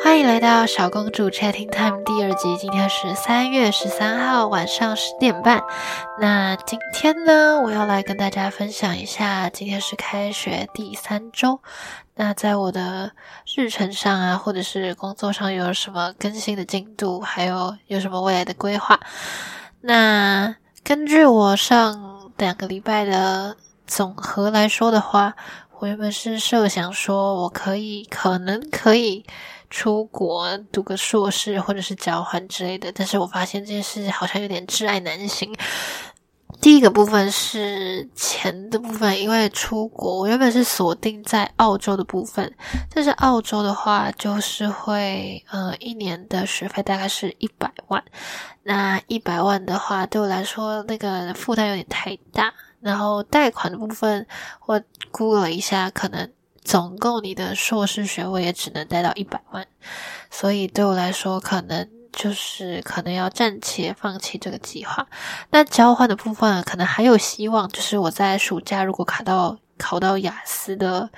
欢迎来到小公主 Chatting Time 第二集，今天是三月十三号晚上十点半。那今天呢，我要来跟大家分享一下，今天是开学第三周。那在我的日程上啊，或者是工作上有什么更新的进度，还有有什么未来的规划？那根据我上两个礼拜的总和来说的话，我原本是设想说我可以，可能可以。出国读个硕士或者是交换之类的，但是我发现这件事好像有点挚爱难行。第一个部分是钱的部分，因为出国我原本是锁定在澳洲的部分，但是澳洲的话就是会呃一年的学费大概是一百万，那一百万的话对我来说那个负担有点太大，然后贷款的部分我估了一下可能。总共你的硕士学位也只能贷到一百万，所以对我来说，可能就是可能要暂且放弃这个计划。那交换的部分可能还有希望，就是我在暑假如果考到考到雅思的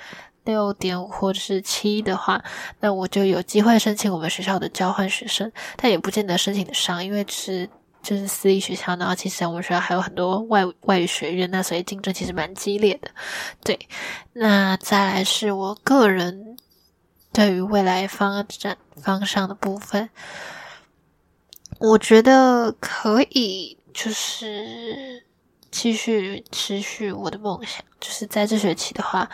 六点五或者是七的话，那我就有机会申请我们学校的交换学生，但也不见得申请得上，因为是。就是私立学校，然后其实我们学校还有很多外外语学院，那所以竞争其实蛮激烈的。对，那再来是我个人对于未来发展方向的部分，我觉得可以就是继续持续我的梦想。就是在这学期的话，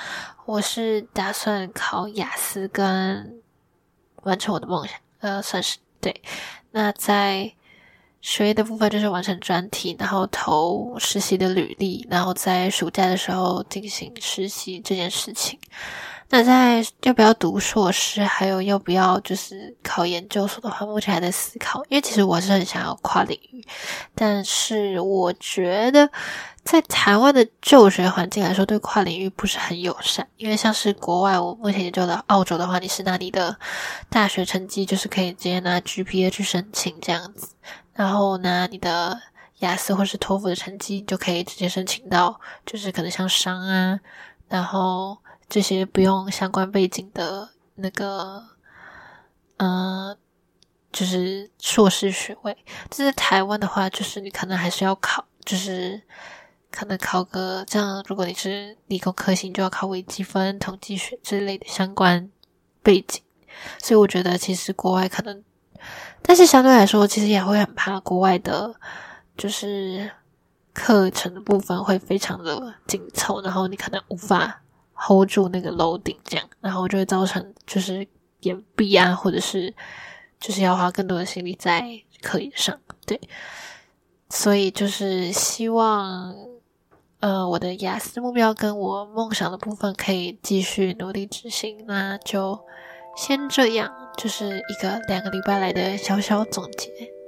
我是打算考雅思跟完成我的梦想，呃，算是对。那在学业的部分就是完成专题，然后投实习的履历，然后在暑假的时候进行实习这件事情。那在要不要读硕士，还有要不要就是考研究所的话，目前还在思考。因为其实我是很想要跨领域，但是我觉得在台湾的就学环境来说，对跨领域不是很友善。因为像是国外，我目前研究的澳洲的话，你是那里的大学成绩，就是可以直接拿 GPA 去申请这样子。然后拿你的雅思或是托福的成绩，就可以直接申请到，就是可能像商啊，然后这些不用相关背景的那个，嗯，就是硕士学位。但是台湾的话，就是你可能还是要考，就是可能考个这样。如果你是理工科型，就要考微积分、统计学之类的相关背景。所以我觉得，其实国外可能。但是相对来说，其实也会很怕国外的，就是课程的部分会非常的紧凑，然后你可能无法 hold 住那个楼顶，这样，然后就会造成就是延毕啊，或者是就是要花更多的心力在课业上，对。所以就是希望，呃，我的雅思目标跟我梦想的部分可以继续努力执行，那就先这样。就是一个两个礼拜来的小小总结。